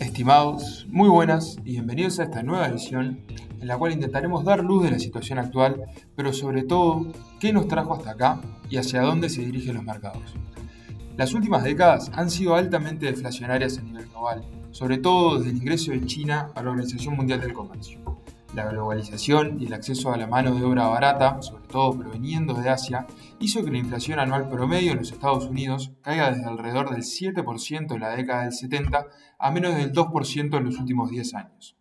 Estimados, muy buenas y bienvenidos a esta nueva edición en la cual intentaremos dar luz de la situación actual, pero sobre todo qué nos trajo hasta acá y hacia dónde se dirigen los mercados. Las últimas décadas han sido altamente deflacionarias a nivel global, sobre todo desde el ingreso de China a la Organización Mundial del Comercio. La globalización y el acceso a la mano de obra barata, sobre todo proveniendo de Asia, hizo que la inflación anual promedio en los Estados Unidos caiga desde alrededor del 7% en la década del 70 a menos del 2% en los últimos 10 años.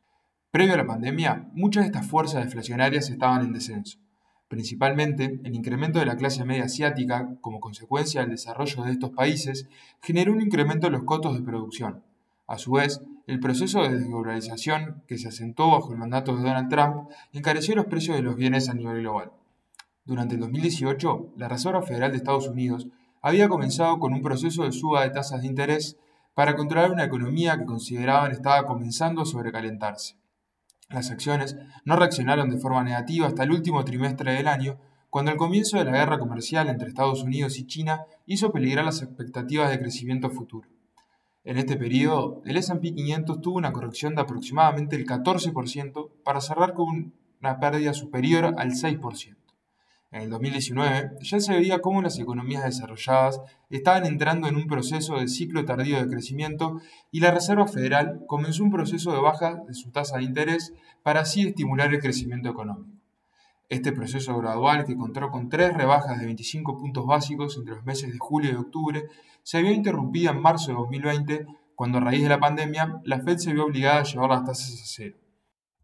Previo a la pandemia, muchas de estas fuerzas deflacionarias estaban en descenso. Principalmente, el incremento de la clase media asiática, como consecuencia del desarrollo de estos países, generó un incremento de los costos de producción. A su vez, el proceso de desglobalización que se asentó bajo el mandato de Donald Trump encareció los precios de los bienes a nivel global. Durante el 2018, la Reserva Federal de Estados Unidos había comenzado con un proceso de suba de tasas de interés para controlar una economía que consideraban estaba comenzando a sobrecalentarse. Las acciones no reaccionaron de forma negativa hasta el último trimestre del año, cuando el comienzo de la guerra comercial entre Estados Unidos y China hizo peligrar las expectativas de crecimiento futuro. En este periodo, el S&P 500 tuvo una corrección de aproximadamente el 14% para cerrar con una pérdida superior al 6%. En el 2019 ya se veía cómo las economías desarrolladas estaban entrando en un proceso de ciclo tardío de crecimiento y la Reserva Federal comenzó un proceso de baja de su tasa de interés para así estimular el crecimiento económico. Este proceso gradual, que contó con tres rebajas de 25 puntos básicos entre los meses de julio y octubre, se vio interrumpida en marzo de 2020, cuando a raíz de la pandemia la Fed se vio obligada a llevar las tasas a cero.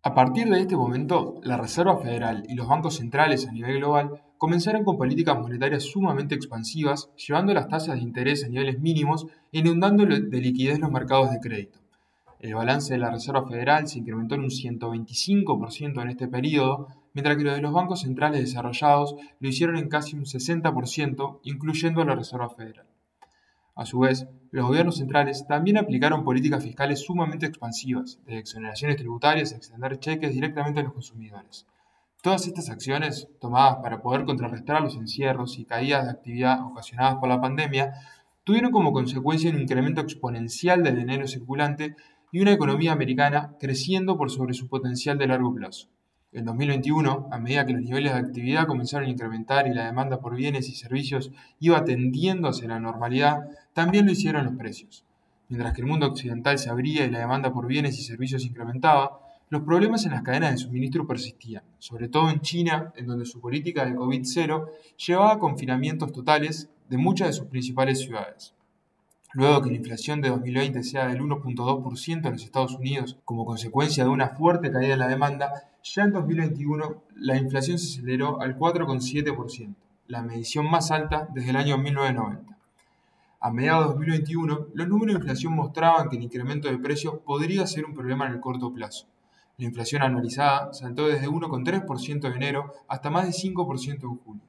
A partir de este momento, la Reserva Federal y los bancos centrales a nivel global comenzaron con políticas monetarias sumamente expansivas, llevando las tasas de interés a niveles mínimos e inundando de liquidez los mercados de crédito. El balance de la Reserva Federal se incrementó en un 125% en este periodo, mientras que lo de los bancos centrales desarrollados lo hicieron en casi un 60%, incluyendo la Reserva Federal. A su vez, los gobiernos centrales también aplicaron políticas fiscales sumamente expansivas, desde exoneraciones tributarias a extender cheques directamente a los consumidores. Todas estas acciones, tomadas para poder contrarrestar los encierros y caídas de actividad ocasionadas por la pandemia, tuvieron como consecuencia un incremento exponencial del dinero circulante y una economía americana creciendo por sobre su potencial de largo plazo. En 2021, a medida que los niveles de actividad comenzaron a incrementar y la demanda por bienes y servicios iba tendiendo hacia la normalidad, también lo hicieron los precios. Mientras que el mundo occidental se abría y la demanda por bienes y servicios incrementaba, los problemas en las cadenas de suministro persistían, sobre todo en China, en donde su política de COVID-0 llevaba a confinamientos totales de muchas de sus principales ciudades. Luego que la inflación de 2020 sea del 1.2% en los Estados Unidos como consecuencia de una fuerte caída en la demanda, ya en 2021 la inflación se aceleró al 4,7%, la medición más alta desde el año 1990. A mediados de 2021, los números de inflación mostraban que el incremento de precios podría ser un problema en el corto plazo. La inflación anualizada saltó desde 1,3% en enero hasta más de 5% en julio.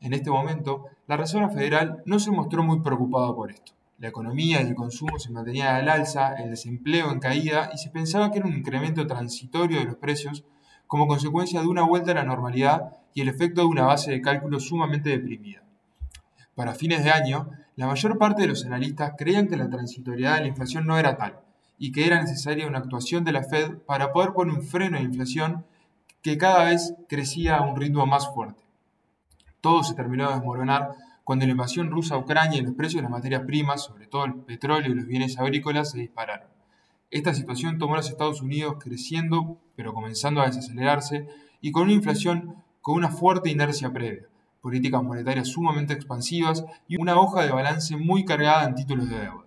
En este momento, la Reserva Federal no se mostró muy preocupada por esto. La economía y el consumo se mantenían al alza, el desempleo en caída y se pensaba que era un incremento transitorio de los precios como consecuencia de una vuelta a la normalidad y el efecto de una base de cálculo sumamente deprimida. Para fines de año, la mayor parte de los analistas creían que la transitoriedad de la inflación no era tal y que era necesaria una actuación de la Fed para poder poner un freno a la inflación que cada vez crecía a un ritmo más fuerte. Todo se terminó de desmoronar cuando la invasión rusa a Ucrania y los precios de las materias primas, sobre todo el petróleo y los bienes agrícolas, se dispararon. Esta situación tomó a los Estados Unidos creciendo, pero comenzando a desacelerarse, y con una inflación con una fuerte inercia previa, políticas monetarias sumamente expansivas y una hoja de balance muy cargada en títulos de deuda.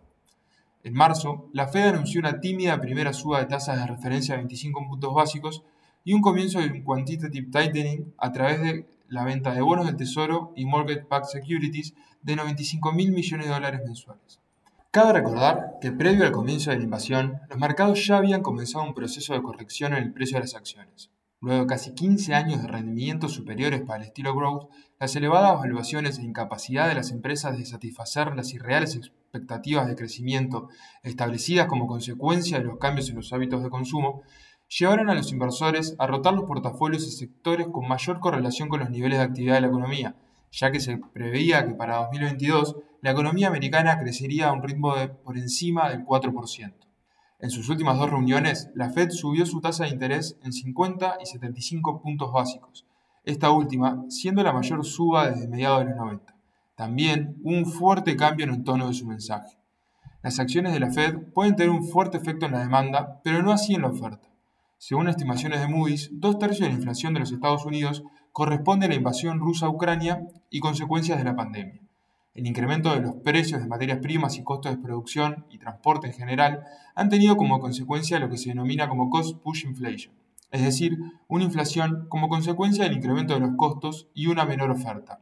En marzo, la Fed anunció una tímida primera suba de tasas de referencia de 25 puntos básicos y un comienzo de un quantitative tightening a través de la venta de bonos del Tesoro y mortgage-backed securities de 95 mil millones de dólares mensuales. Cabe recordar que previo al comienzo de la invasión, los mercados ya habían comenzado un proceso de corrección en el precio de las acciones. Luego de casi 15 años de rendimientos superiores para el estilo growth, las elevadas valuaciones e incapacidad de las empresas de satisfacer las irreales expectativas de crecimiento establecidas como consecuencia de los cambios en los hábitos de consumo llevaron a los inversores a rotar los portafolios a sectores con mayor correlación con los niveles de actividad de la economía, ya que se preveía que para 2022 la economía americana crecería a un ritmo de por encima del 4%. En sus últimas dos reuniones, la Fed subió su tasa de interés en 50 y 75 puntos básicos, esta última siendo la mayor suba desde mediados de los 90. También hubo un fuerte cambio en el tono de su mensaje. Las acciones de la Fed pueden tener un fuerte efecto en la demanda, pero no así en la oferta. Según estimaciones de Moody's, dos tercios de la inflación de los Estados Unidos corresponde a la invasión rusa a Ucrania y consecuencias de la pandemia. El incremento de los precios de materias primas y costos de producción y transporte en general han tenido como consecuencia lo que se denomina como cost push inflation, es decir, una inflación como consecuencia del incremento de los costos y una menor oferta.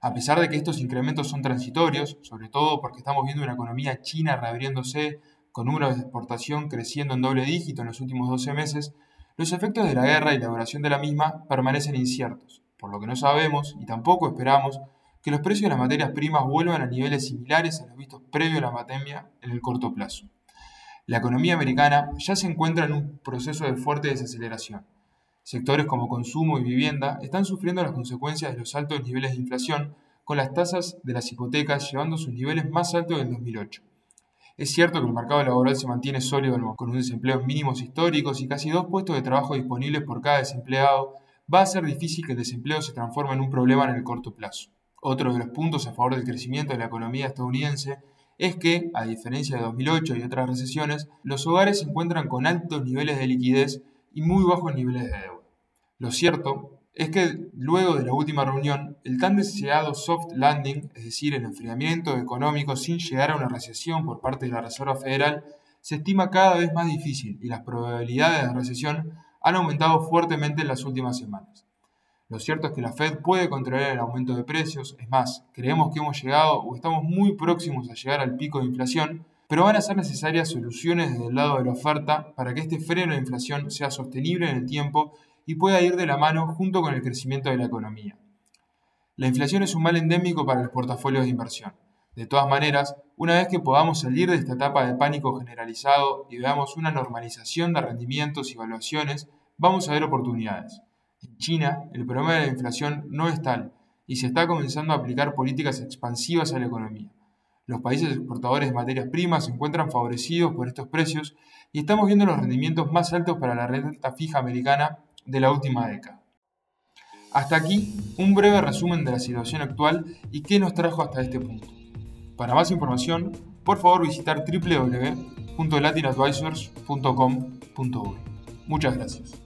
A pesar de que estos incrementos son transitorios, sobre todo porque estamos viendo una economía china reabriéndose, con números de exportación creciendo en doble dígito en los últimos 12 meses, los efectos de la guerra y la duración de la misma permanecen inciertos, por lo que no sabemos y tampoco esperamos que los precios de las materias primas vuelvan a niveles similares a los vistos previo a la pandemia en el corto plazo. La economía americana ya se encuentra en un proceso de fuerte desaceleración. Sectores como consumo y vivienda están sufriendo las consecuencias de los altos niveles de inflación, con las tasas de las hipotecas llevando sus niveles más altos del 2008. Es cierto que el mercado laboral se mantiene sólido con un desempleo mínimos históricos y casi dos puestos de trabajo disponibles por cada desempleado, va a ser difícil que el desempleo se transforme en un problema en el corto plazo. Otro de los puntos a favor del crecimiento de la economía estadounidense es que, a diferencia de 2008 y otras recesiones, los hogares se encuentran con altos niveles de liquidez y muy bajos niveles de deuda. Lo cierto es que luego de la última reunión, el tan deseado soft landing, es decir, el enfriamiento económico sin llegar a una recesión por parte de la Reserva Federal, se estima cada vez más difícil y las probabilidades de recesión han aumentado fuertemente en las últimas semanas. Lo cierto es que la Fed puede controlar el aumento de precios, es más, creemos que hemos llegado o estamos muy próximos a llegar al pico de inflación, pero van a ser necesarias soluciones desde el lado de la oferta para que este freno de inflación sea sostenible en el tiempo y pueda ir de la mano junto con el crecimiento de la economía. La inflación es un mal endémico para los portafolios de inversión. De todas maneras, una vez que podamos salir de esta etapa de pánico generalizado y veamos una normalización de rendimientos y evaluaciones, vamos a ver oportunidades. En China, el promedio de la inflación no es tal y se está comenzando a aplicar políticas expansivas a la economía. Los países exportadores de materias primas se encuentran favorecidos por estos precios y estamos viendo los rendimientos más altos para la renta fija americana de la última década. Hasta aquí un breve resumen de la situación actual y qué nos trajo hasta este punto. Para más información, por favor visitar www.latinadvisors.com.uy. Muchas gracias.